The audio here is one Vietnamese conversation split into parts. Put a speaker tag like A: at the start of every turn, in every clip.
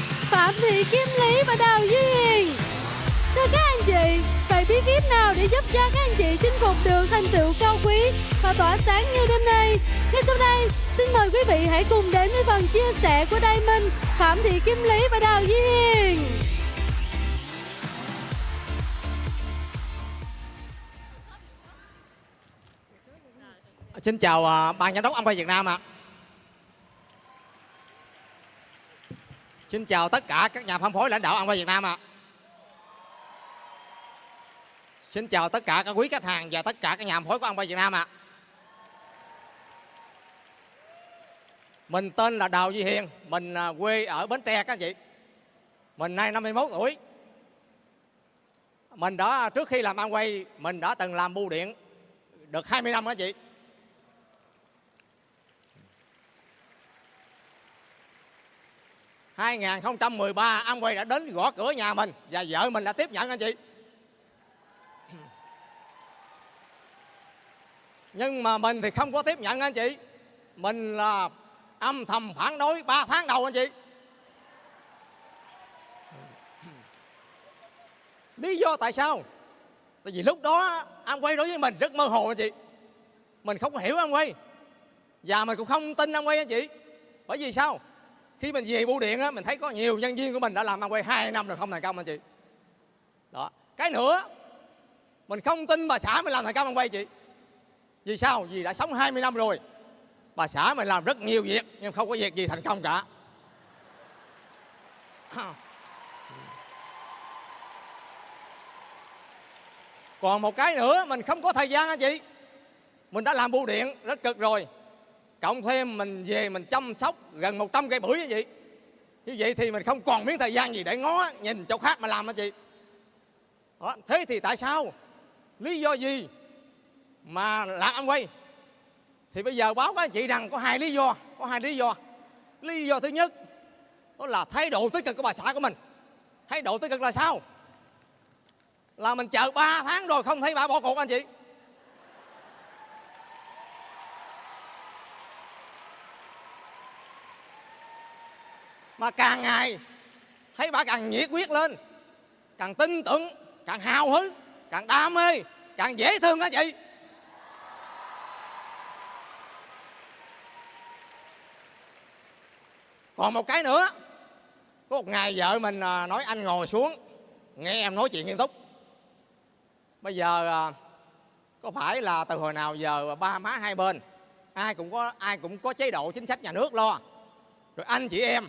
A: Phạm Thị Kim Lý và Đào Duy Hiền. Thưa các anh chị, vậy bí kíp nào để giúp cho các anh chị chinh phục được thành tựu cao quý và tỏa sáng như đêm nay? Ngay sau đây, xin mời quý vị hãy cùng đến với phần chia sẻ của Diamond Minh, Phạm Thị Kim Lý và Đào Duy Hiền.
B: Xin chào uh, ban giám đốc Amway Việt Nam ạ. Xin chào tất cả các nhà phân phối lãnh đạo Amway Việt Nam ạ. Xin chào tất cả các quý khách hàng và tất cả các nhà phân phối của Amway Việt Nam ạ. Mình tên là Đào Duy Hiền, mình à, quê ở Bến Tre các anh chị. Mình nay 51 tuổi. Mình đã trước khi làm Amway, mình đã từng làm bưu điện được 20 năm các anh chị. 2013 Amway đã đến gõ cửa nhà mình và vợ mình đã tiếp nhận anh chị. Nhưng mà mình thì không có tiếp nhận anh chị. Mình là âm thầm phản đối 3 tháng đầu anh chị. Lý do tại sao? Tại vì lúc đó Amway đối với mình rất mơ hồ anh chị. Mình không hiểu ông quay Và mình cũng không tin Amway anh chị. Bởi vì sao? Khi mình về bưu điện á, mình thấy có nhiều nhân viên của mình đã làm ăn quay hai năm rồi không thành công anh chị? Đó. Cái nữa, mình không tin bà xã mình làm thành công ăn quay chị. Vì sao? Vì đã sống 20 năm rồi. Bà xã mình làm rất nhiều việc, nhưng không có việc gì thành công cả. Còn một cái nữa, mình không có thời gian anh chị? Mình đã làm bưu điện, rất cực rồi cộng thêm mình về mình chăm sóc gần 100 cây bưởi như vậy như vậy thì mình không còn miếng thời gian gì để ngó, nhìn chỗ khác mà làm hả chị. Đó. thế thì tại sao? Lý do gì mà làm anh quay? Thì bây giờ báo các anh chị rằng có hai lý do, có hai lý do. Lý do thứ nhất, đó là thái độ tích cực của bà xã của mình. Thái độ tích cực là sao? Là mình chờ 3 tháng rồi không thấy bà bỏ cuộc anh chị. Mà càng ngày, thấy bà càng nhiệt quyết lên, càng tin tưởng, càng hào hứng, càng đam mê, càng dễ thương đó chị. Còn một cái nữa, có một ngày vợ mình à, nói anh ngồi xuống, nghe em nói chuyện nghiêm túc. Bây giờ à, có phải là từ hồi nào giờ ba má hai bên, ai cũng có, ai cũng có chế độ chính sách nhà nước lo. Rồi anh chị em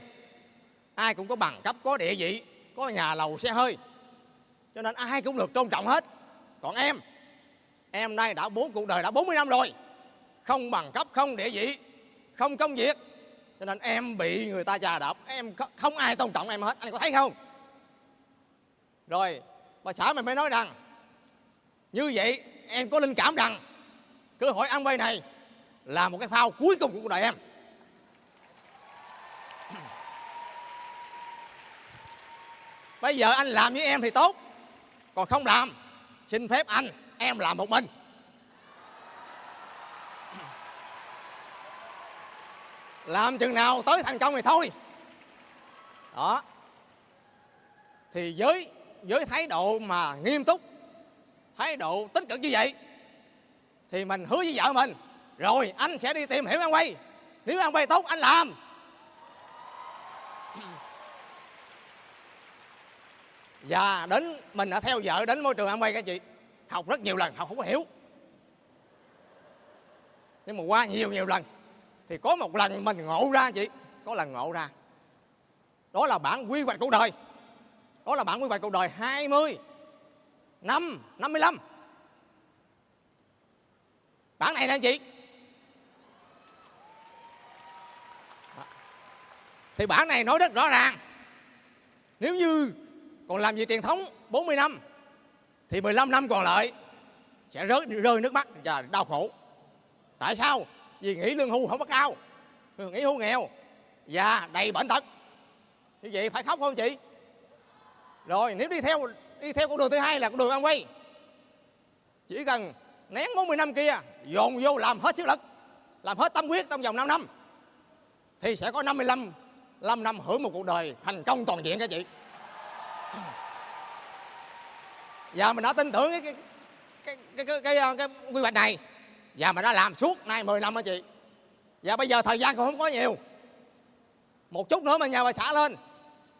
B: ai cũng có bằng cấp, có địa vị, có nhà lầu xe hơi. Cho nên ai cũng được tôn trọng hết. Còn em em nay đã bốn, cuộc đời đã 40 năm rồi. Không bằng cấp, không địa vị, không công việc. Cho nên em bị người ta chà đạp. Em không ai tôn trọng em hết. Anh có thấy không? Rồi, bà xã mình mới nói rằng, như vậy, em có linh cảm rằng cơ hội ăn quay này là một cái phao cuối cùng của cuộc đời em bây giờ anh làm với em thì tốt. Còn không làm, xin phép anh, em làm một mình. Làm chừng nào tới thành công thì thôi. Đó. Thì với với thái độ mà nghiêm túc, thái độ tích cực như vậy, thì mình hứa với vợ mình, rồi, anh sẽ đi tìm hiểu ăn quay. Nếu ăn quay tốt, anh làm và đến, mình đã theo vợ đến môi trường Amway các chị. Học rất nhiều lần, học không có hiểu. Nhưng mà qua nhiều nhiều lần, thì có một lần mình ngộ ra chị. Có lần ngộ ra. Đó là bản quy hoạch cuộc đời. Đó là bản quy hoạch cuộc đời 20 năm 55 bản này nè chị. Thì bản này nói rất rõ ràng. Nếu như còn làm gì truyền thống? 40 năm. Thì 15 năm còn lại sẽ rớt, rơi nước mắt và đau khổ. Tại sao? Vì nghỉ lương hưu không có cao. Nghỉ hưu nghèo và đầy bệnh tật. Như vậy phải khóc không chị? Rồi, nếu đi theo đi theo con đường thứ hai là con đường ăn quay chỉ cần nén 40 năm kia, dồn vô làm hết sức lực, làm hết tâm huyết trong vòng 5 năm, thì sẽ có 55 5 năm hưởng một cuộc đời thành công toàn diện các chị và mình đã tin tưởng cái cái cái cái, cái, cái, cái, cái quy hoạch này. Và mình đã làm suốt nay 10 năm đó chị. Và bây giờ thời gian cũng không có nhiều. Một chút nữa mà nhà bà xã lên.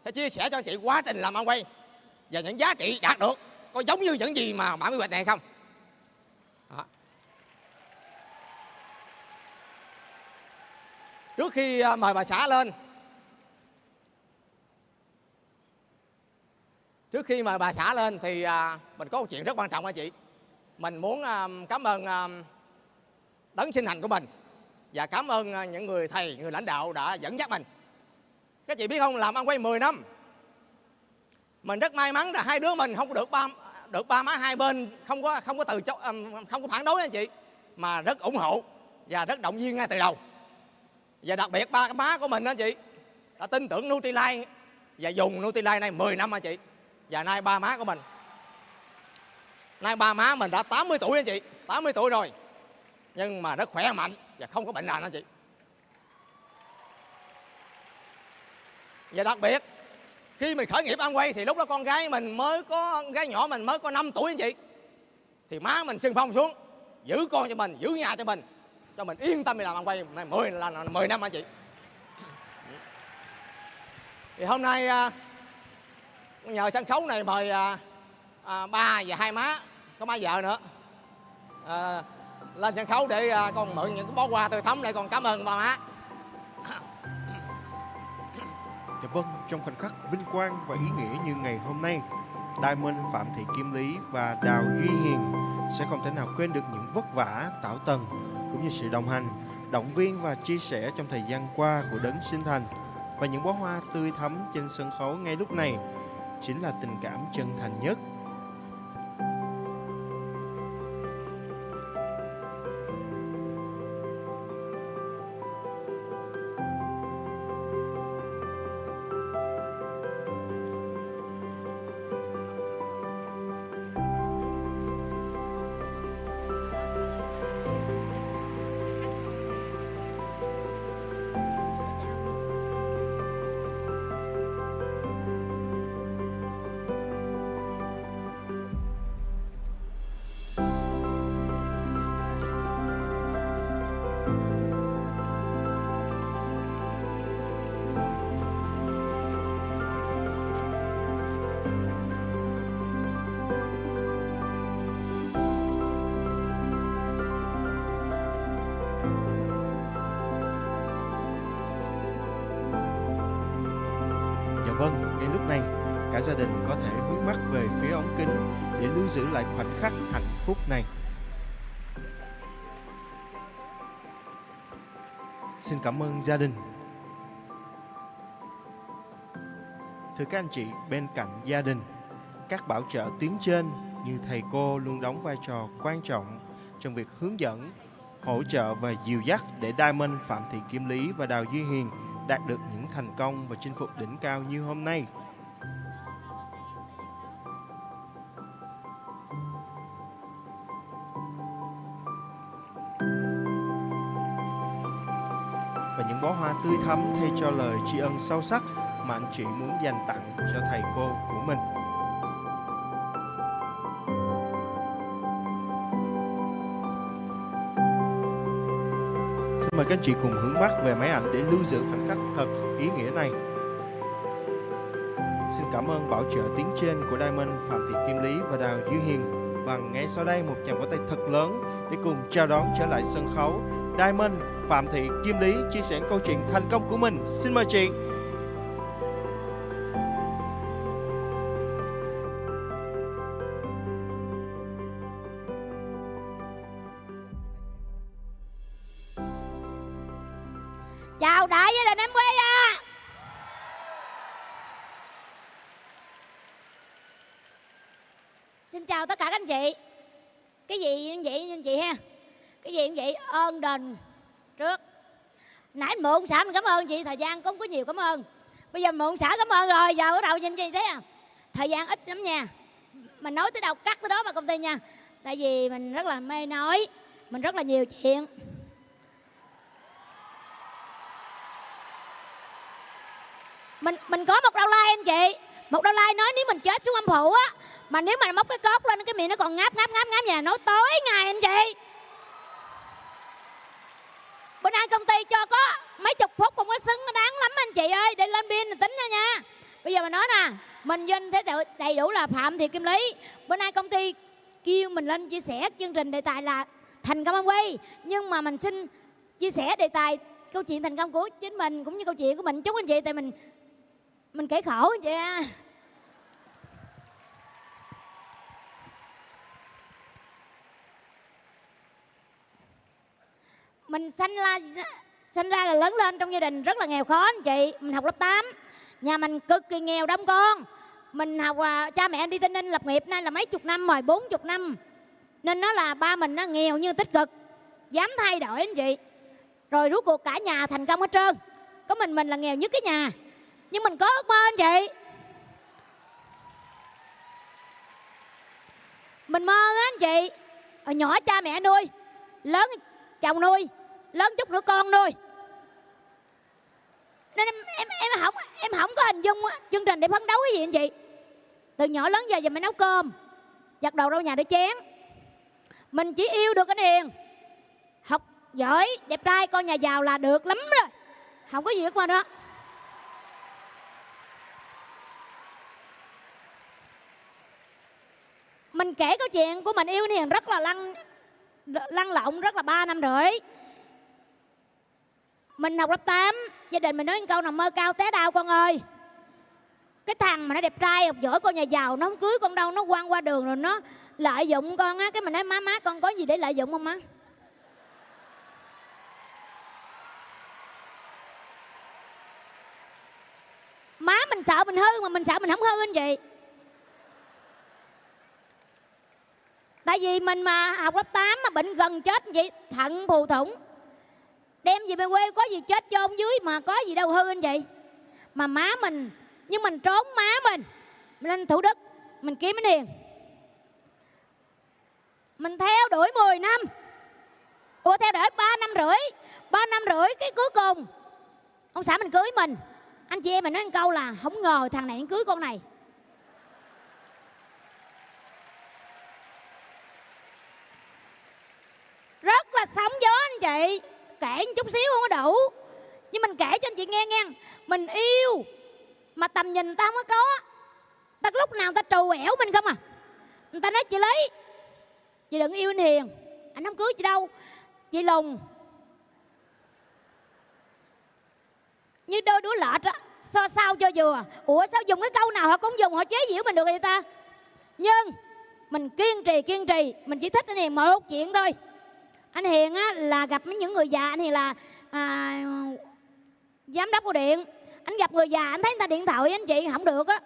B: Sẽ chia sẻ cho chị quá trình làm ăn quay. Và những giá trị đạt được. Có giống như những gì mà bản quy hoạch này không? Đó. trước khi à, mời bà xã lên trước khi mà bà xã lên thì à, mình có một chuyện rất quan trọng anh chị? Mình muốn à, cảm ơn à, đấng sinh thành của mình và cảm ơn à, những người thầy người lãnh đạo đã dẫn dắt mình. Các chị biết không làm ăn quay 10 năm mình rất may mắn là hai đứa mình không có được ba được ba má hai bên không có không có từ chối không có phản đối anh chị? Mà rất ủng hộ và rất động viên ngay từ đầu. Và đặc biệt ba má của mình đó chị đã tin tưởng Nutrilite và dùng Nutrilite này 10 năm anh chị? Và nay ba má của mình. Nay ba má mình đã 80 tuổi anh chị. 80 tuổi rồi. Nhưng mà rất khỏe mạnh và không có bệnh nào anh chị. Và đặc biệt, khi mình khởi nghiệp ăn quay thì lúc đó con gái mình mới có, con gái nhỏ mình mới có 5 tuổi anh chị. Thì má mình xưng phong xuống, giữ con cho mình, giữ nhà cho mình cho mình yên tâm đi làm ăn quay mười, là mười năm anh chị. Thì hôm nay à, nhờ sân khấu này mời à, à, ba và hai má có má vợ nữa. À, lên sân khấu để à, con mượn những cái bó quà tôi thấm để con cảm ơn ba má.
C: Dạ vâng, trong khoảnh khắc vinh quang và ý nghĩa như ngày hôm nay, Diamond Phạm Thị Kim Lý và Đào Duy Hiền sẽ không thể nào quên được những vất vả, tạo tần cũng như sự đồng hành, động viên và chia sẻ trong thời gian qua của đấng sinh thành. Và những bó hoa tươi thắm trên sân khấu ngay lúc này chính là tình cảm chân thành nhất. Này. Xin cảm ơn gia đình. Thưa các anh chị, bên cạnh gia đình, các bảo trợ tuyến trên như thầy cô luôn đóng vai trò quan trọng trong việc hướng dẫn, hỗ trợ và dìu dắt để Diamond Phạm Thị Kim Lý và Đào Duy Hiền đạt được những thành công và chinh phục đỉnh cao như hôm nay. Những bó hoa tươi thắm thay cho lời tri ân sâu sắc mà anh chị muốn dành tặng cho thầy cô của mình. Xin mời các chị cùng hướng mắt về máy ảnh để lưu giữ khoảnh khắc thật ý nghĩa này. Xin cảm ơn bảo trợ tiếng trên của Diamond, Phạm Thị Kim Lý và Đào Duy Hiền. Và ngay sau đây, một chàng vỗ tay thật lớn để cùng chào đón trở lại sân khấu Diamond, Phạm Thị, Kim Lý chia sẻ câu chuyện thành công của mình. Xin mời chị.
D: chào đại gia đình em quê à xin chào tất cả các anh chị cái gì anh chị anh chị ha cái gì cũng vậy? Ơn đền. Trước. Nãy mượn xã mình cảm ơn chị, thời gian cũng có nhiều cảm ơn. Bây giờ mượn xã cảm ơn rồi, giờ ở đầu nhìn gì thế à. Thời gian ít lắm nha. Mình nói tới đâu cắt tới đó mà công ty nha. Tại vì mình rất là mê nói, mình rất là nhiều chuyện. Mình mình có một đau lai anh chị. Một đau lai nói nếu mình chết xuống âm phủ á, mà nếu mà móc cái cốt lên, cái miệng nó còn ngáp ngáp ngáp ngáp nhà nói tối ngày anh chị bữa nay công ty cho có mấy chục phút không có xứng, đáng lắm anh chị ơi. Để lên pin tính nha nha. Bây giờ mình nói nè, mình danh thế đầy- đầy đủ là phạm thị kim lý. Bữa nay công ty kêu mình lên chia sẻ chương trình đề tài là thành công quay nhưng mà mình xin chia sẻ đề tài câu chuyện thành công của chính mình cũng như câu chuyện của mình. Chúc anh chị, tại mình mình kể khổ anh chị à. Mình sanh ra sinh ra là lớn lên trong gia đình rất là nghèo khó anh chị. Mình học lớp 8 nhà mình cực kỳ nghèo đông con. Mình học à, cha mẹ đi tây ninh lập nghiệp nay là mấy chục năm rồi bốn chục năm. Nên nó là ba mình nó nghèo như tích cực. Dám thay đổi anh chị. Rồi rốt cuộc cả nhà thành công hết trơn. Có mình mình là nghèo nhất cái nhà. Nhưng mình có ước mơ anh chị. Mình mơ á anh chị. Hồi nhỏ cha mẹ nuôi lớn chồng nuôi lớn chút nữa con nuôi nên em em em không em không có hình dung á, chương trình để phấn đấu cái gì anh chị. Từ nhỏ lớn giờ giờ mới nấu cơm giặt đồ đâu nhà để chén. Mình chỉ yêu được anh hiền học giỏi đẹp trai con nhà giàu là được lắm rồi. Không có gì ước qua nữa mình kể câu chuyện của mình yêu anh hiền rất là lăn lăn lộn rất là ba năm rưỡi mình học lớp 8 gia đình mình nói một câu nào mơ cao té đau con ơi. Cái thằng mà nó đẹp trai, học giỏi, con nhà giàu, nó không cưới con đâu, nó quăng qua đường rồi nó lợi dụng con á. Cái mình nói, má má, con có gì để lợi dụng không má? Má mình sợ mình hư mà mình sợ mình không hư anh chị. Tại vì mình mà học lớp 8 mà bệnh gần chết vậy thận phù thủng đem về về quê, có gì chết chôn dưới mà có gì đâu, hư anh chị. Mà má mình, nhưng mình trốn má mình. Mình lên thủ đức, mình kiếm anh hiền. Mình theo đuổi 10 năm. Ủa, theo đuổi 3 năm rưỡi 3 năm rưỡi cái cuối cùng. Ông xã mình cưới mình. Anh chị em mình nói một câu là không ngờ thằng này cưới con này. Rất là sóng gió anh chị kể một chút xíu, không có đủ. Nhưng mình kể cho anh chị nghe nghe. Mình yêu, mà tầm nhìn ta không có có. Ta lúc nào ta trù ẻo mình không à? Người ta nói, chị lấy chị đừng yêu anh hiền. Anh không cưới chị đâu? Chị lùng. Như đôi đũa lợt á, so sao cho vừa. Ủa, sao dùng cái câu nào họ cũng dùng, họ chế giễu mình được vậy ta? Nhưng mình kiên trì kiên trì. Mình chỉ thích anh hiền một chuyện thôi anh hiền á là gặp mấy những người già anh hiền là à, giám đốc của điện. Anh gặp người già anh thấy người ta điện thoại anh chị không được á.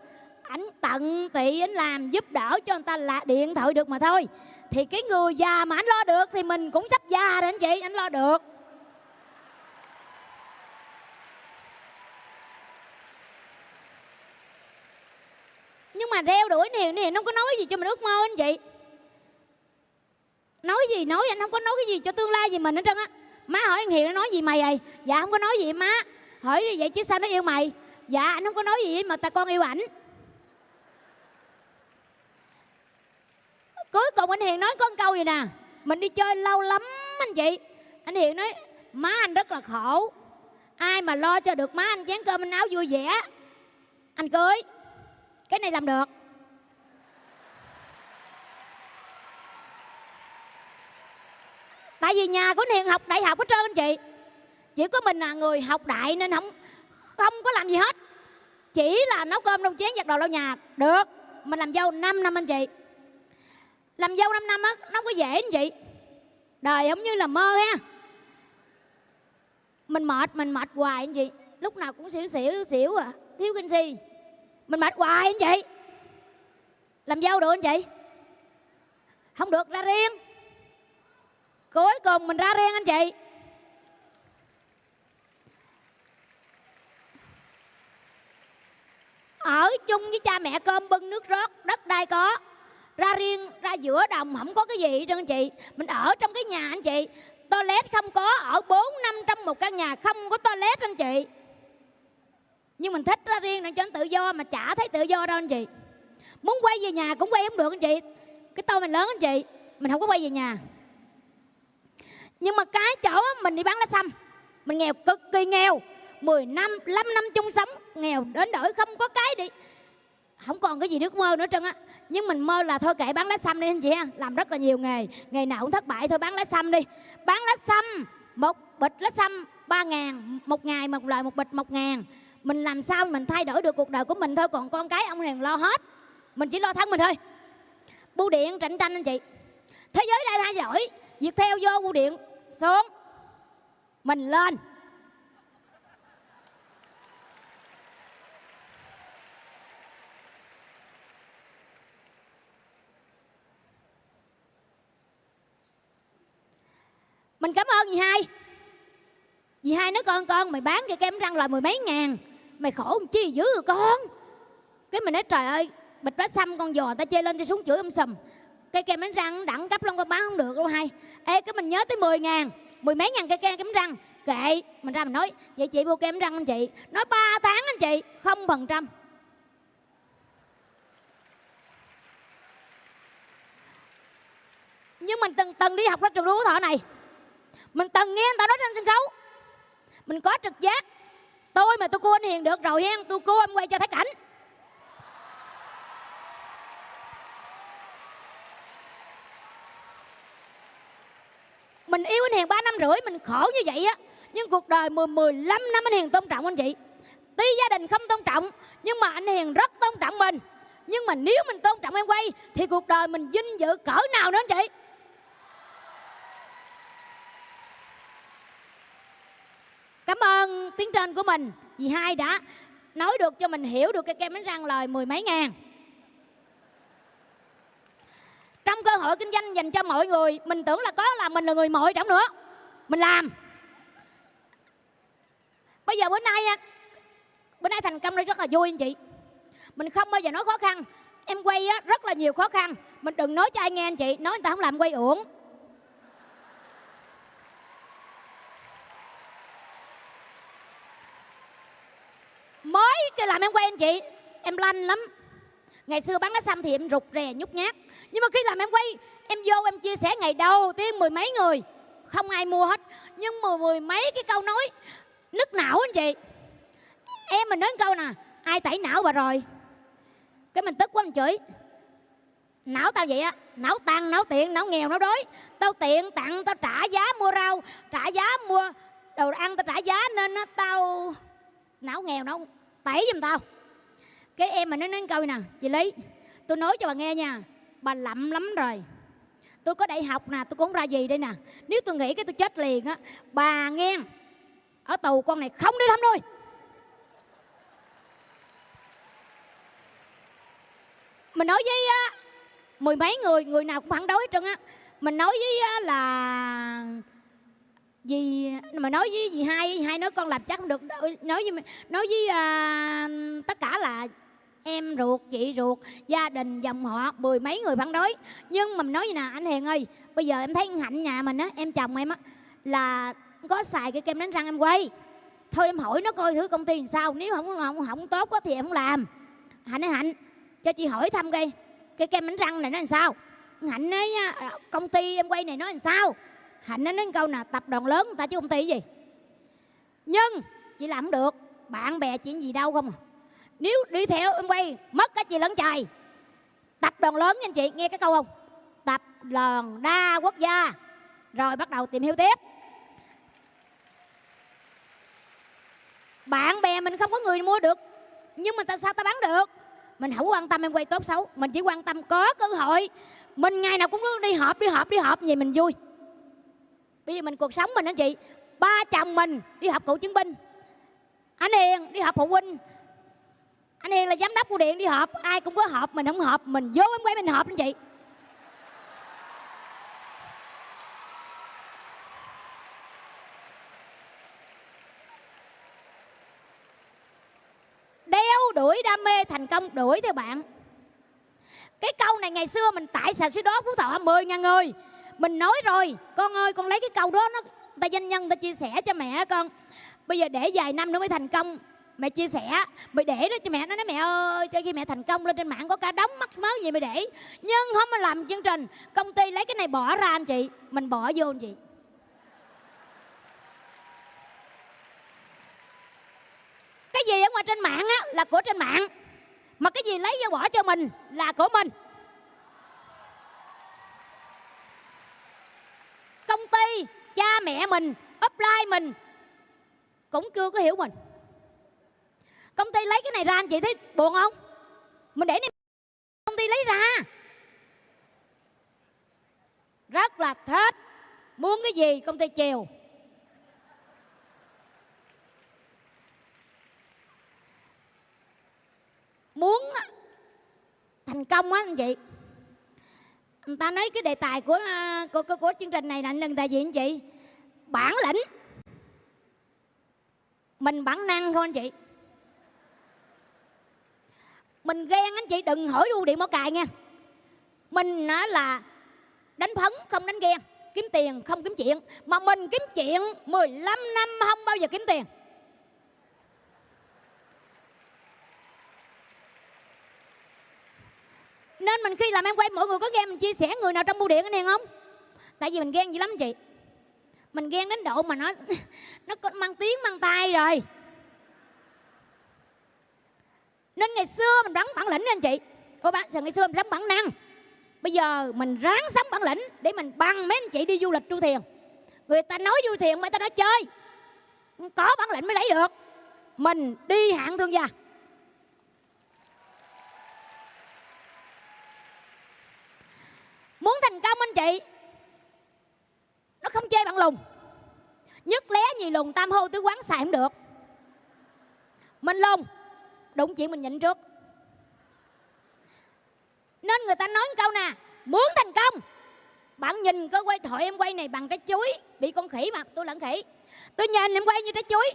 D: Anh tận tị anh làm giúp đỡ cho người ta là điện thoại được mà thôi. Thì cái người già mà anh lo được thì mình cũng sắp già rồi anh chị anh lo được. Nhưng mà reo đuổi anh hiền anh hiền nó không có nói gì cho mình ước mơ anh chị nói gì, nói anh không có nói cái gì cho tương lai gì mình hết trơn á. Má hỏi anh hiền nó nói gì mày vậy? Dạ không có nói gì má. Hỏi vậy chứ sao nó yêu mày? Dạ anh không có nói gì mà ta con yêu ảnh. Cuối cùng anh hiền nói có câu gì nè? Mình đi chơi lâu lắm anh chị. Anh hiền nói, má anh rất là khổ. Ai mà lo cho được má anh chén cơm anh áo vui vẻ. Anh cưới cái này làm được. Tại vì nhà của anh hiền học đại học hết trơn anh chị. Chỉ có mình là người học đại nên không không có làm gì hết. Chỉ là nấu cơm nấu chén giặt đồ lau nhà. Được, mình làm dâu 5 năm anh chị. Làm dâu 5 năm á, nó không có dễ anh chị. Đời không như là mơ ha. Mình mệt mình mệt hoài anh chị. Lúc nào cũng xỉu xỉu xỉu à. Thiếu canxi. Mình mệt hoài anh chị. Làm dâu được anh chị? Không được, ra riêng cuối cùng mình ra riêng anh chị. Ở chung với cha mẹ cơm bưng nước rót, đất đai có. Ra riêng, ra giữa đồng, không có cái gì hết trơn, anh chị. Mình ở trong cái nhà, anh chị. Toilet không có, ở bốn, năm trong một căn nhà không có toilet, anh chị. Nhưng mình thích ra riêng để cho anh tự do, mà chả thấy tự do đâu, anh chị. Muốn quay về nhà cũng quay không được, anh chị. Cái tôi mình lớn, anh chị. Mình không có quay về nhà nhưng mà cái chỗ mình đi bán lá xăm mình nghèo, cực kỳ nghèo. 10 năm 5 năm chung sống, nghèo đến đổi không có cái đi. Không còn cái gì nước mơ nữa trơn á. Nhưng mình mơ là thôi kệ bán lá xăm đi anh chị ha. Làm rất là nhiều nghề. Nghề nào cũng thất bại thôi bán lá xăm đi. Bán lá xăm một bịch lá xăm ba ngàn, một ngày một lời một bịch một ngàn. Mình làm sao mình thay đổi được cuộc đời của mình thôi, còn con cái ông này lo hết. Mình chỉ lo thân mình thôi. Bưu điện cạnh tranh anh chị. Thế giới đang thay đổi. Việc theo vô bưu điện xuống mình lên. Mình cảm ơn dì hai. Dì hai nói, con con, mày bán cái kem răng là mười mấy ngàn. Mày khổ làm chi dữ rồi con? Cái mình nói, trời ơi, bịch bá xăm con giò ta chơi lên cho xuống chửi ông sầm cây kem đánh răng đẳng cấp luôn con bán không được đâu hay, ê cái mình nhớ tới 10 ngàn mười mấy ngàn cây kem đánh răng. Kệ mình ra mình nói vậy chị mua kem đánh răng anh chị. Nói 3 tháng anh chị không phần trăm. Nhưng mình từng từng đi học ra trường đua thọ này mình từng nghe người ta nói trên sân khấu. Mình có trực giác tôi mà tôi cua anh hiền được rồi hen tôi cua em quay cho thấy cảnh. Mình yêu anh hiền ba năm rưỡi mình khổ như vậy á. Nhưng cuộc đời 10, 15 năm anh hiền tôn trọng anh chị. Tuy gia đình không tôn trọng nhưng mà anh hiền rất tôn trọng mình. Nhưng mà nếu mình tôn trọng em quay thì cuộc đời mình vinh dự cỡ nào nữa anh chị? Cảm ơn tiếng trên của mình vì hai đã nói được cho mình hiểu được cái kem bánh răng lời mười mấy ngàn trong cơ hội kinh doanh dành cho mọi người mình tưởng là có là mình là người mọi chẳng nữa. Mình làm. Bây giờ bữa nay bữa nay thành công đây rất là vui anh chị. Mình không bao giờ nói khó khăn. Em quay á, rất là nhiều khó khăn. Mình đừng nói cho ai nghe anh chị nói người ta không làm quay uổng. Mới cái làm em quay anh chị em lanh lắm ngày xưa bán lá xăm thì em rụt rè nhút nhát. Nhưng mà khi làm em quay em vô em chia sẻ ngày đầu tiên mười mấy người. Không ai mua hết. Nhưng mười mười mấy cái câu nói nức não anh chị. Em mình nói câu nè ai tẩy não bà rồi? Cái mình tức quá mình chửi. Não tao vậy á não tăng não tiện não nghèo não đói. Tao tiện tặng tao trả giá mua rau trả giá mua đồ ăn tao trả giá nên á, tao não nghèo não tẩy giùm tao cái em mà nó nói câu nè chị lý tôi nói cho bà nghe nha bà lậm lắm rồi. Tôi có đại học nè tôi cũng ra gì đây nè. Nếu tôi nghĩ cái tôi chết liền á bà nghe ở tù con này không đi thăm nuôi mình nói với á, mười mấy người người nào cũng phản đối hết trơn á. Mình nói với á, là gì, mà nói với dì hai dì hai nói con làm chắc không được. Đâu. nói với nói với à, tất cả là em ruột chị ruột gia đình dòng họ mười mấy người phản đối. Nhưng mà mình nói gì nè anh hiền ơi bây giờ em thấy hạnh nhà mình á em chồng em á là có xài cái kem đánh răng em quay. Thôi em hỏi nó coi thử công ty làm sao nếu không không, không tốt quá thì em không làm. Hạnh ơi hạnh cho chị hỏi thăm coi cái kem đánh răng này nó làm sao? Hạnh nói ờ, công ty em quay này nó làm sao? Hạnh nó nói câu là tập đoàn lớn người ta chứ công ty gì. Nhưng chị làm không được bạn bè chuyện gì đâu không à nếu đi theo em quay, mất cả chị lẫn trời tập đoàn lớn nha anh chị, nghe cái câu không? Tập đoàn đa quốc gia. Rồi bắt đầu tìm hiểu tiếp. Bạn bè mình không có người mua được, nhưng mà ta sao ta bán được? Mình không quan tâm em quay tốt xấu mình chỉ quan tâm có cơ hội. Mình ngày nào cũng đi họp đi họp đi họp gì mình vui. Bây giờ mình cuộc sống mình anh chị, ba chồng mình đi học cựu chiến binh, anh hiền đi học phụ huynh anh hiền là giám đốc của điện đi họp, ai cũng có họp, mình không họp, mình vô em quay mình họp anh chị. Đeo đuổi đam mê thành công, đuổi theo bạn. Cái câu này ngày xưa mình tại sao xứ đó phú thọ 10 ngàn người. Mình nói rồi, con ơi, con lấy cái câu đó, nó ta danh nhân ta chia sẻ cho mẹ con. Bây giờ để vài năm nữa mới thành công mẹ chia sẻ mày để đó cho mẹ, nó nói, mẹ ơi, cho khi mẹ thành công lên trên mạng có cả đống mắc mớ gì mày để. Nhưng không mà làm chương trình, công ty lấy cái này bỏ ra anh chị, mình bỏ vô anh chị. Cái gì ở ngoài trên mạng á, là của trên mạng. Mà cái gì lấy vô bỏ cho mình, là của mình. Công ty, cha mẹ mình, upline mình, cũng chưa có hiểu mình công ty lấy cái này ra anh chị thấy buồn không? Mình để này công ty lấy ra. Rất là thích. Muốn cái gì công ty chiều muốn thành công á anh chị. Người ta nói cái đề tài của à, của, của, của chương trình này là lần tài gì anh chị? Bản lĩnh. Mình bản năng thôi anh chị mình ghen anh chị, đừng hỏi đu điện mỏ cài nha. Mình á là đánh phấn không đánh ghen, kiếm tiền không kiếm chuyện. Mà mình kiếm chuyện 15 năm không bao giờ kiếm tiền. Nên mình khi làm em quay, mọi người có nghe mình chia sẻ người nào trong bưu điện anh không? Tại vì mình ghen dữ lắm chị. Mình ghen đến độ mà nó nó có mang tiếng, mang tay rồi nên ngày xưa mình rắn bản lĩnh anh chị. Cô bác ngày xưa mình rắn bản năng. Bây giờ mình ráng sắm bản lĩnh để mình bằng mấy anh chị đi du lịch du thuyền. Người ta nói du thuyền mà ta nói chơi. Có bản lĩnh mới lấy được. Mình đi hạng thương gia. Muốn thành công anh chị, nó không chơi bằng lùng. Nhất lé nhì lùng, tam hô tứ quán xài không được. Mình lùng đụng chuyện mình nhịn trước. Nên người ta nói câu nè, muốn thành công. Bạn nhìn cơ quay thoại em quay này bằng trái chuối, bị con khỉ mà, tôi lẫn khỉ. Tôi nhìn em quay như trái chuối,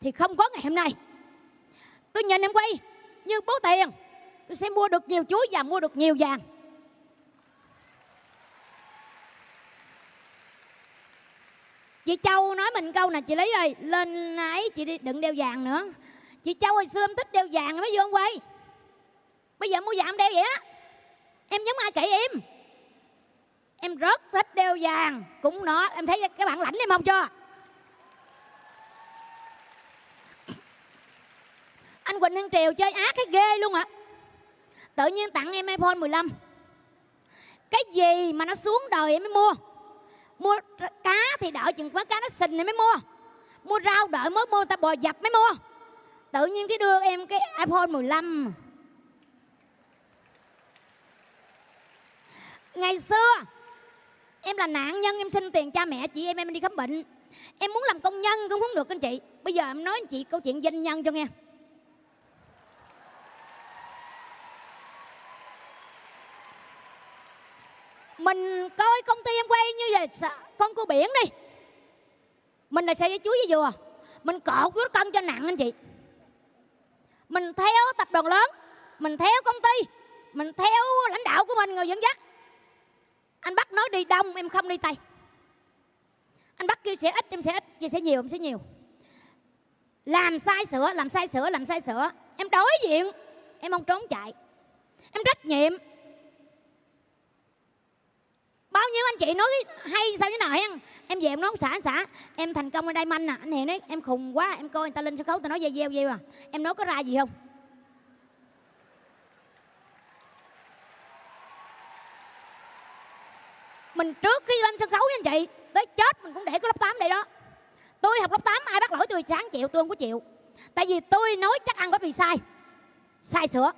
D: thì không có ngày hôm nay. Tôi nhìn em quay như bố tiền, tôi sẽ mua được nhiều chuối và mua được nhiều vàng. Chị châu nói mình câu nè, chị lấy rồi lên ấy chị đi, đừng đeo vàng nữa chị châu hồi xưa em thích đeo vàng mới vô em quay. Bây giờ mua vàng đeo vậy á. Em giống ai kể em? Em rất thích đeo vàng. Cũng nó em thấy các bạn lãnh em không cho? Anh Quỳnh Nhân Triều chơi ác cái ghê luôn ạ. Tự nhiên tặng em iPhone 15 cái gì mà nó xuống đời em mới mua? Mua cá thì đợi chừng quá cá nó sình thì mới mua. Mua rau đợi mới mua, ta bò dập mới mua tự nhiên cái đưa em cái iPhone 15 ngày xưa, em là nạn nhân, em xin tiền cha mẹ, chị em em đi khám bệnh. Em muốn làm công nhân, cũng không được anh chị. Bây giờ em nói anh chị câu chuyện doanh nhân cho nghe. Mình coi công ty em quay như vậy con cua biển đi. Mình là xe dây chuối với dừa. Mình cột với cân cho nặng anh chị mình theo tập đoàn lớn, mình theo công ty, mình theo lãnh đạo của mình, người dẫn dắt. Anh bắt nói đi đông, em không đi tây. Anh bắt kêu sẽ ít, em sẽ ít chia sẽ nhiều, em sẽ nhiều. Làm sai sửa, làm sai sửa, làm sai sửa. Em đối diện, em không trốn chạy. Em trách nhiệm bao nhiêu anh chị nói hay, sao thế nào hen em về em nói xã xã em thành công ở đây manh nè, anh hiền nói em khùng quá, em coi người ta lên sân khấu ta nói dây gieo gieo à. Em nói có ra gì không? Mình trước khi lên sân khấu với anh chị, tới chết mình cũng để có lớp 8 đây đó. Tôi học lớp 8 ai bắt lỗi tôi sáng chịu, tôi không có chịu. Tại vì tôi nói chắc ăn có bị sai. Sai sửa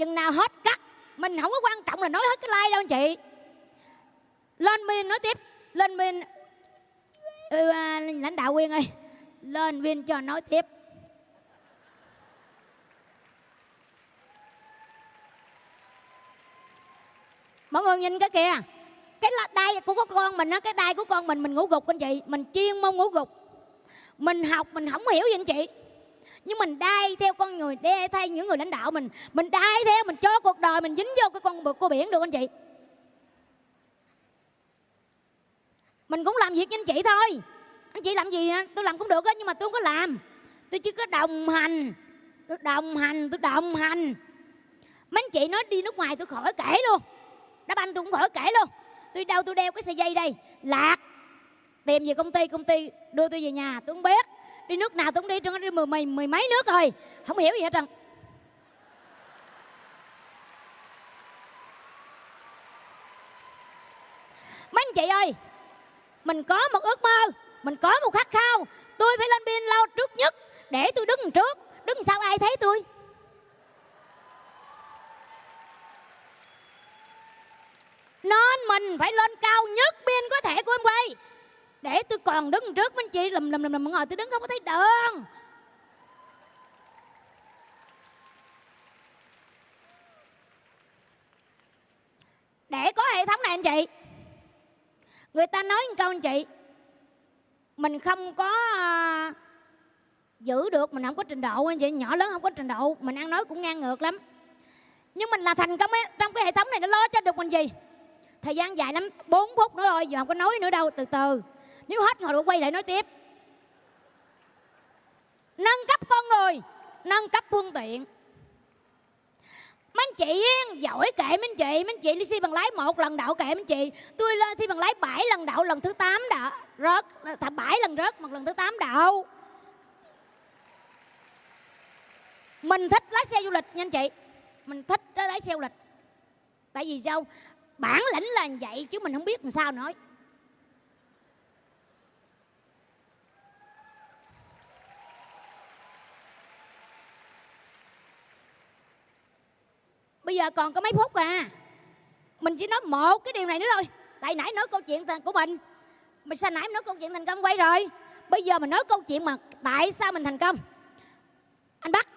D: chừng nào hết cắt mình không có quan trọng là nói hết cái like đâu anh chị. Lên min nói tiếp. Lên min ừ, à, lãnh đạo quyên ơi. Lên viên cho nói tiếp. Mọi người nhìn cái kìa. Cái đai của con mình á cái đai của con mình mình ngủ gục anh chị. Mình chuyên mong ngủ gục. Mình học mình không hiểu gì anh chị nhưng mình đai theo con người đe thay những người lãnh đạo mình. Mình đai theo, mình cho cuộc đời mình dính vô cái con bực cô biển được anh chị. Mình cũng làm việc với anh chị thôi. Anh chị làm gì tôi làm cũng được á, nhưng mà tôi không có làm. Tôi chỉ có đồng hành. Tôi đồng hành, tôi đồng hành. Mấy anh chị nói đi nước ngoài tôi khỏi kể luôn. Đá banh tôi cũng khỏi kể luôn. Tôi đâu tôi đeo cái sợi dây đây? Lạc. Tìm về công ty công ty đưa tôi về nhà, tôi không biết đi nước nào tôi cũng đi trong đi mười, mười, mười mấy nước rồi không hiểu gì hết trơn. Mấy anh chị ơi mình có một ước mơ mình có một khát khao. Tôi phải lên pin lao trước nhất để tôi đứng trước. Đứng sau ai thấy tôi? Nên mình phải lên cao nhất biên có thể của em quay để tôi còn đứng trước mấy anh chị lầm lầm lầm lầm ngồi tôi đứng không có thấy đường. Để có hệ thống này anh chị. Người ta nói một câu anh chị mình không có uh, giữ được mình không có trình độ anh chị nhỏ lớn không có trình độ mình ăn nói cũng ngang ngược lắm. Nhưng mình là thành công ấy, trong cái hệ thống này nó lo cho được mình gì? Thời gian dài lắm 4 phút nữa rồi giờ không có nói nữa đâu từ từ nếu hết ngồi quay lại nói tiếp. Nâng cấp con người, nâng cấp phương tiện. Mấy anh chị giỏi kệ mấy anh chị, mấy anh chị đi thi bằng lái một lần đậu kệ mấy anh chị. Tôi lên thi bằng lái bảy lần đậu lần thứ tám đậu rớt, thà bảy lần rớt, một lần thứ tám đậu mình thích lái xe du lịch nha anh chị. Mình thích lái xe du lịch. Tại vì sao? Bản lĩnh là vậy chứ mình không biết làm sao nói bây giờ còn có mấy phút à. Mình chỉ nói một cái điều này nữa thôi. Tại nãy nói câu chuyện của mình. Mình sao nãy nói câu chuyện thành công quay rồi? Bây giờ mình nói câu chuyện mà tại sao mình thành công. Anh bắc.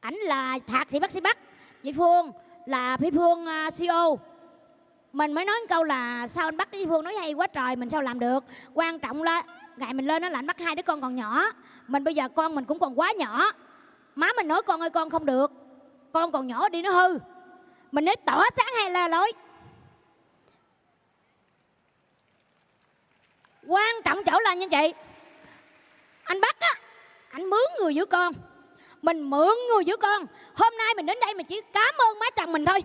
D: Ảnh là thạc sĩ bác sĩ bắc. Chị phương là phi phương à, uh, CEO mình mới nói câu là sao anh bắt phi phương nói hay quá trời mình sao làm được? Quan trọng là ngày mình lên đó là anh bắt hai đứa con còn nhỏ. Mình bây giờ con mình cũng còn quá nhỏ. Má mình nói con ơi con không được con còn nhỏ đi nó hư. Mình nói tỏ sáng hay là lỗi quan trọng chỗ là như chị anh bắt á, anh mướn người giữ con. Mình mượn người giữ con. Hôm nay mình đến đây mình chỉ cảm ơn má chồng mình thôi.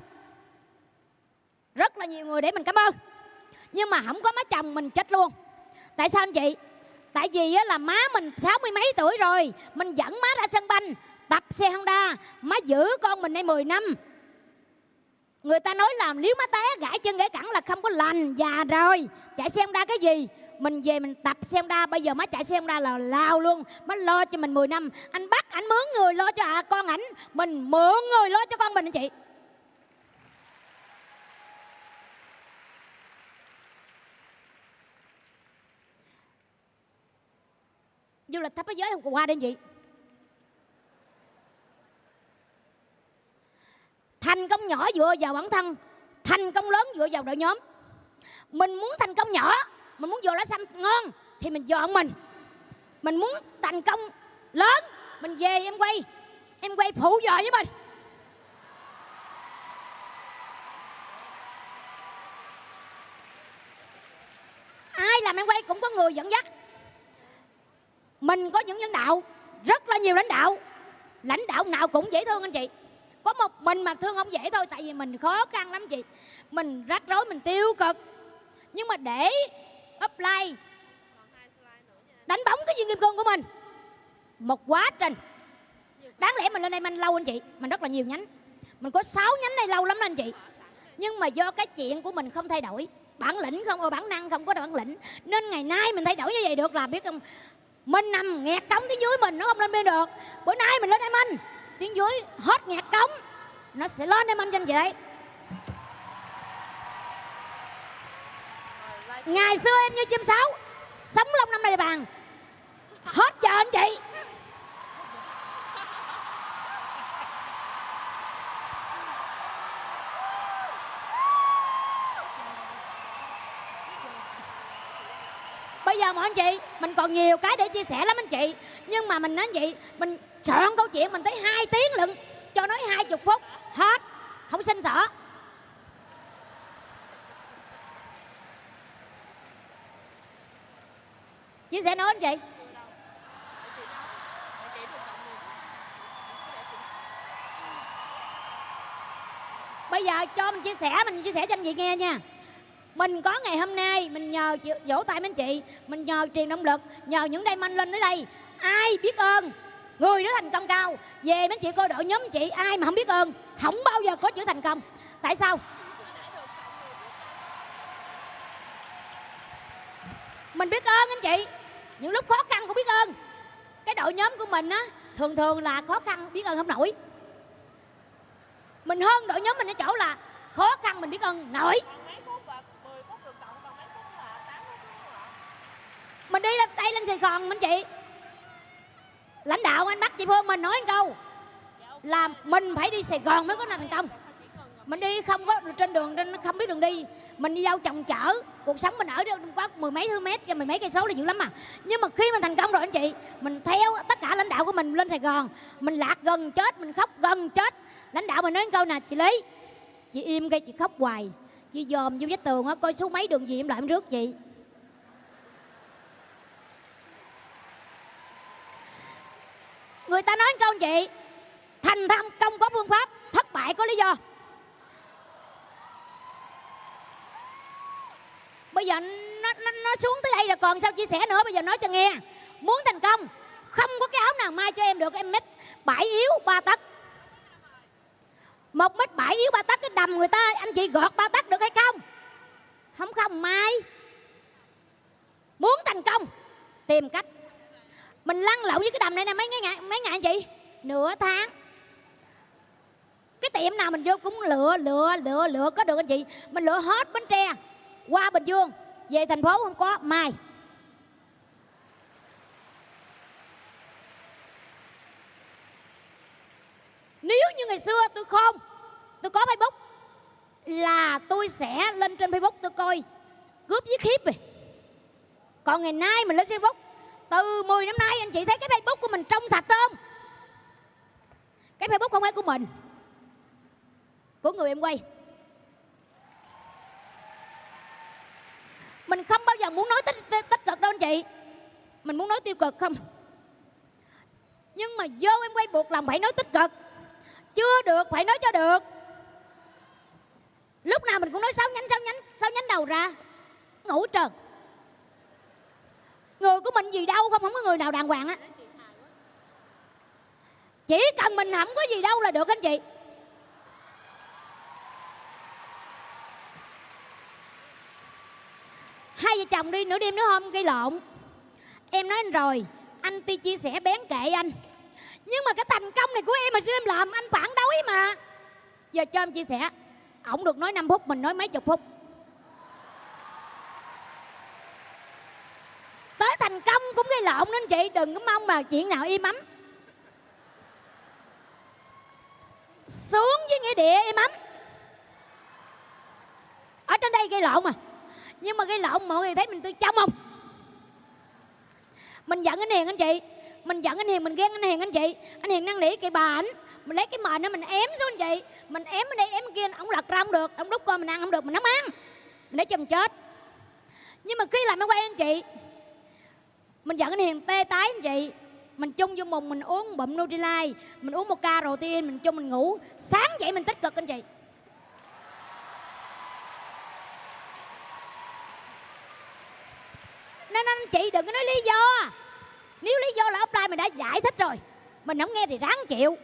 D: Rất là nhiều người để mình cảm ơn. Nhưng mà không có má chồng mình chết luôn. Tại sao anh chị tại vì là má mình sáu mươi mấy tuổi rồi. Mình dẫn má ra sân banh tập xe honda má giữ con mình đây 10 năm. Người ta nói làm nếu má té gãy chân gãy cẳng là không có lành già rồi. Chạy xe honda cái gì? Mình về mình tập xe Honda. Bây giờ má chạy xe Honda là lao luôn. Má lo cho mình 10 năm. Anh bắt anh mướn người lo cho à, con ảnh. Mình mượn người lo cho con mình anh chị? Du lịch thấp thế giới hôm qua đến chị. Thành công nhỏ dựa vào bản thân, thành công lớn dựa vào đội nhóm. Mình muốn thành công nhỏ, mình muốn vô lá xăm ngon, thì mình dọn mình. Mình muốn thành công lớn, mình về em quay em quay phụ dò với mình. Ai làm em quay cũng có người dẫn dắt. Mình có những lãnh đạo, rất là nhiều lãnh đạo. Lãnh đạo nào cũng dễ thương anh chị có một mình mà thương không dễ thôi, tại vì mình khó khăn lắm chị. Mình rắc rối, mình tiêu cực. Nhưng mà để upline đánh bóng cái viên kim cương của mình. Một quá trình. Đáng lẽ mình lên đây mình lâu anh chị. Mình rất là nhiều nhánh. Mình có 6 nhánh này lâu lắm anh chị. Nhưng mà do cái chuyện của mình không thay đổi, bản lĩnh không có bản năng không có bản lĩnh, nên ngày nay mình thay đổi như vậy được là biết không? Mình nằm nghẹt cống tiếng dưới mình, nó không lên bên được. Bữa nay mình lên đây mình tiếng dưới, hết nhạc cống. Nó sẽ lên em anh cho chị ngày xưa em như chim sáo, sống lâu năm này bàn. Hết giờ anh chị. Đâu mà anh chị, mình còn nhiều cái để chia sẻ lắm anh chị. Nhưng mà mình nói anh chị, mình soạn câu chuyện mình tới hai tiếng lận, cho nói hai chục phút, hết, không xin sợ chia sẻ nữa anh chị. Bây giờ cho mình chia sẻ, mình chia sẻ cho anh chị nghe nha mình có ngày hôm nay mình nhờ chị, vỗ tay mấy anh chị. Mình nhờ truyền động lực nhờ những đây manh lên tới đây. Ai biết ơn? Người đó thành công cao. Về mấy anh chị coi đội nhóm chị ai mà không biết ơn? Không bao giờ có chữ thành công. Tại sao? Mình biết ơn anh chị. Những lúc khó khăn cũng biết ơn. Cái đội nhóm của mình á thường thường là khó khăn biết ơn không nổi. Mình hơn đội nhóm mình ở chỗ là khó khăn mình biết ơn nổi. Mình đi lên đây lên sài gòn anh chị. Lãnh đạo anh bắt chị phương mình nói một câu là mình phải đi sài gòn mới có thành công. Mình đi không có trên đường, trên không biết đường đi. Mình đi đâu chồng chở. Cuộc sống mình ở đâu quá mười mấy thứ mét, mười mấy cây số là dữ lắm mà nhưng mà khi mình thành công rồi anh chị, mình theo tất cả lãnh đạo của mình lên sài gòn. Mình lạc gần chết, mình khóc gần chết. Lãnh đạo mình nói câu nè, chị lý, chị im cái, chị khóc hoài. Chị dòm vô vách tường á, coi số mấy đường gì em lại em rước chị. Người ta nói câu chị thành tham công có phương pháp thất bại có lý do. Bây giờ nó, nó, nó xuống tới đây là còn sao chia sẻ nữa? Bây giờ nói cho nghe. Muốn thành công không có cái áo nào mai cho em được. Em mít bảy yếu ba tấc. Một mít bảy yếu ba tấc cái đầm người ta anh chị gọt ba tấc được hay không? Không không mai. Muốn thành công tìm cách mình lăn lộn với cái đầm này nè, mấy ngày mấy ngày anh chị nửa tháng. Cái tiệm nào mình vô cũng lựa lựa lựa lựa, có được anh chị. Mình lựa hết bến tre, qua bình dương, về thành phố không có, mai. Nếu như ngày xưa tôi không, tôi có facebook, là tôi sẽ lên trên facebook tôi coi. Cướp giết khiếp rồi. Còn ngày nay mình lên facebook từ 10 năm nay anh chị thấy cái facebook của mình trong sạch không? Cái facebook không phải của mình của người em quay. Mình không bao giờ muốn nói tích, tích, tích cực đâu anh chị. Mình muốn nói tiêu cực không? Nhưng mà vô em quay buộc lòng phải nói tích cực. Chưa được phải nói cho được. Lúc nào mình cũng nói sáu nhánh sáu nhánh sáu nhánh đầu ra. Ngủ trần người của mình gì đâu, không không có người nào đàng hoàng á. Chỉ cần mình không có gì đâu là được, anh chị. Hai vợ chồng đi nửa đêm nửa hôm gây lộn. Em nói anh rồi, anh ti chia sẻ bén kệ anh, nhưng mà cái thành công này của em mà xưa em làm, anh phản đối mà. Giờ cho em chia sẻ, ổng được nói 5 phút, mình nói mấy chục phút. Tới thành công cũng gây lộn nên chị. Đừng có mong mà chuyện nào im ấm. Xuống với nghĩa địa im ấm. Ở trên đây gây lộn mà. Nhưng mà gây lộn mọi người thấy mình tôi trong không? Mình giận anh hiền anh chị. Mình giận anh hiền, mình ghen anh hiền anh chị. Anh hiền năn nỉ cái bà ảnh. Mình lấy cái mền đó mình ém xuống anh chị. Mình ém ở đây, ém kia, ông lật ra không được. Ông đút con mình ăn không được, mình nắm ăn. Mình để chồng chết. Nhưng mà khi làm em quay anh chị mình giận anh hiền tê tái anh chị mình chung vô mùng, mình uống bụm Nutrilite. Mình uống một ca protein mình chung mình ngủ. Sáng dậy mình tích cực anh chị. Nên anh chị đừng có nói lý do. Nếu lý do là offline mình đã giải thích rồi, mình không nghe thì ráng chịu.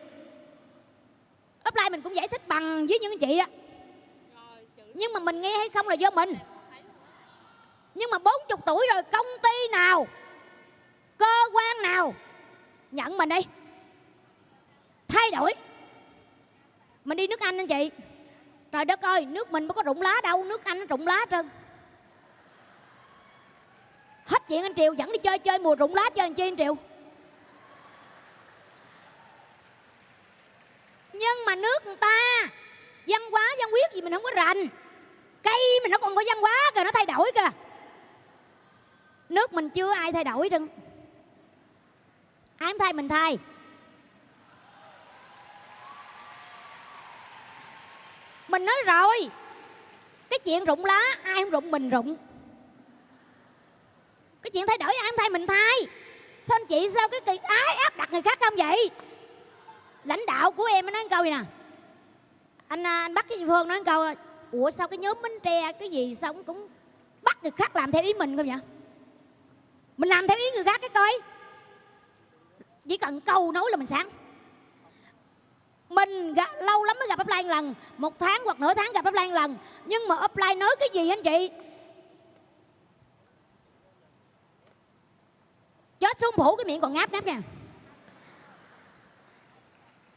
D: Offline mình cũng giải thích bằng với những anh chị á. Nhưng mà mình nghe hay không là do mình. Nhưng mà 40 tuổi rồi, công ty nào cơ quan nào? Nhận mình đi. Thay đổi. Mình đi nước anh anh chị. Trời đất ơi, nước mình mới có rụng lá đâu, nước anh nó rụng lá trơn. Hết chuyện anh triều dẫn đi chơi chơi mùa rụng lá chơi anh chi anh triều? Nhưng mà nước người ta, văn hóa, văn quyết gì mình không có rành. Cây mình nó còn có văn hóa kìa, nó thay đổi kìa. Nước mình chưa ai thay đổi trơn ai thay? Mình thay. Mình nói rồi. Cái chuyện rụng lá, ai không rụng mình rụng. Cái chuyện thay đổi, ai không thay? Mình thay. Sao anh chị sao cái kỳ ái áp đặt người khác không vậy? Lãnh đạo của em nói câu gì nè. Anh à, anh bắt cái chị phương nói câu ủa, sao cái nhóm bánh tre, cái gì sao cũng bắt người khác làm theo ý mình không vậy? Mình làm theo ý người khác cái coi chỉ cần câu nói là mình sáng mình gặp, lâu lắm mới gặp offline lần. Một tháng hoặc nửa tháng gặp offline lần. Nhưng mà upline nói cái gì anh chị? Chết xuống phủ cái miệng còn ngáp ngáp nha.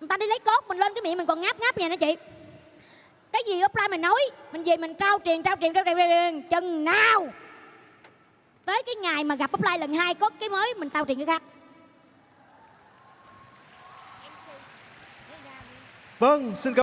D: Người ta đi lấy cốt mình lên cái miệng mình còn ngáp ngáp nha nè chị. Cái gì upline mình nói mình về mình trao truyền trao truyền trao truyền, chừng nào? Tới cái ngày mà gặp upline lần hai có cái mới mình trao truyền cái khác.
C: Vâng, xin cảm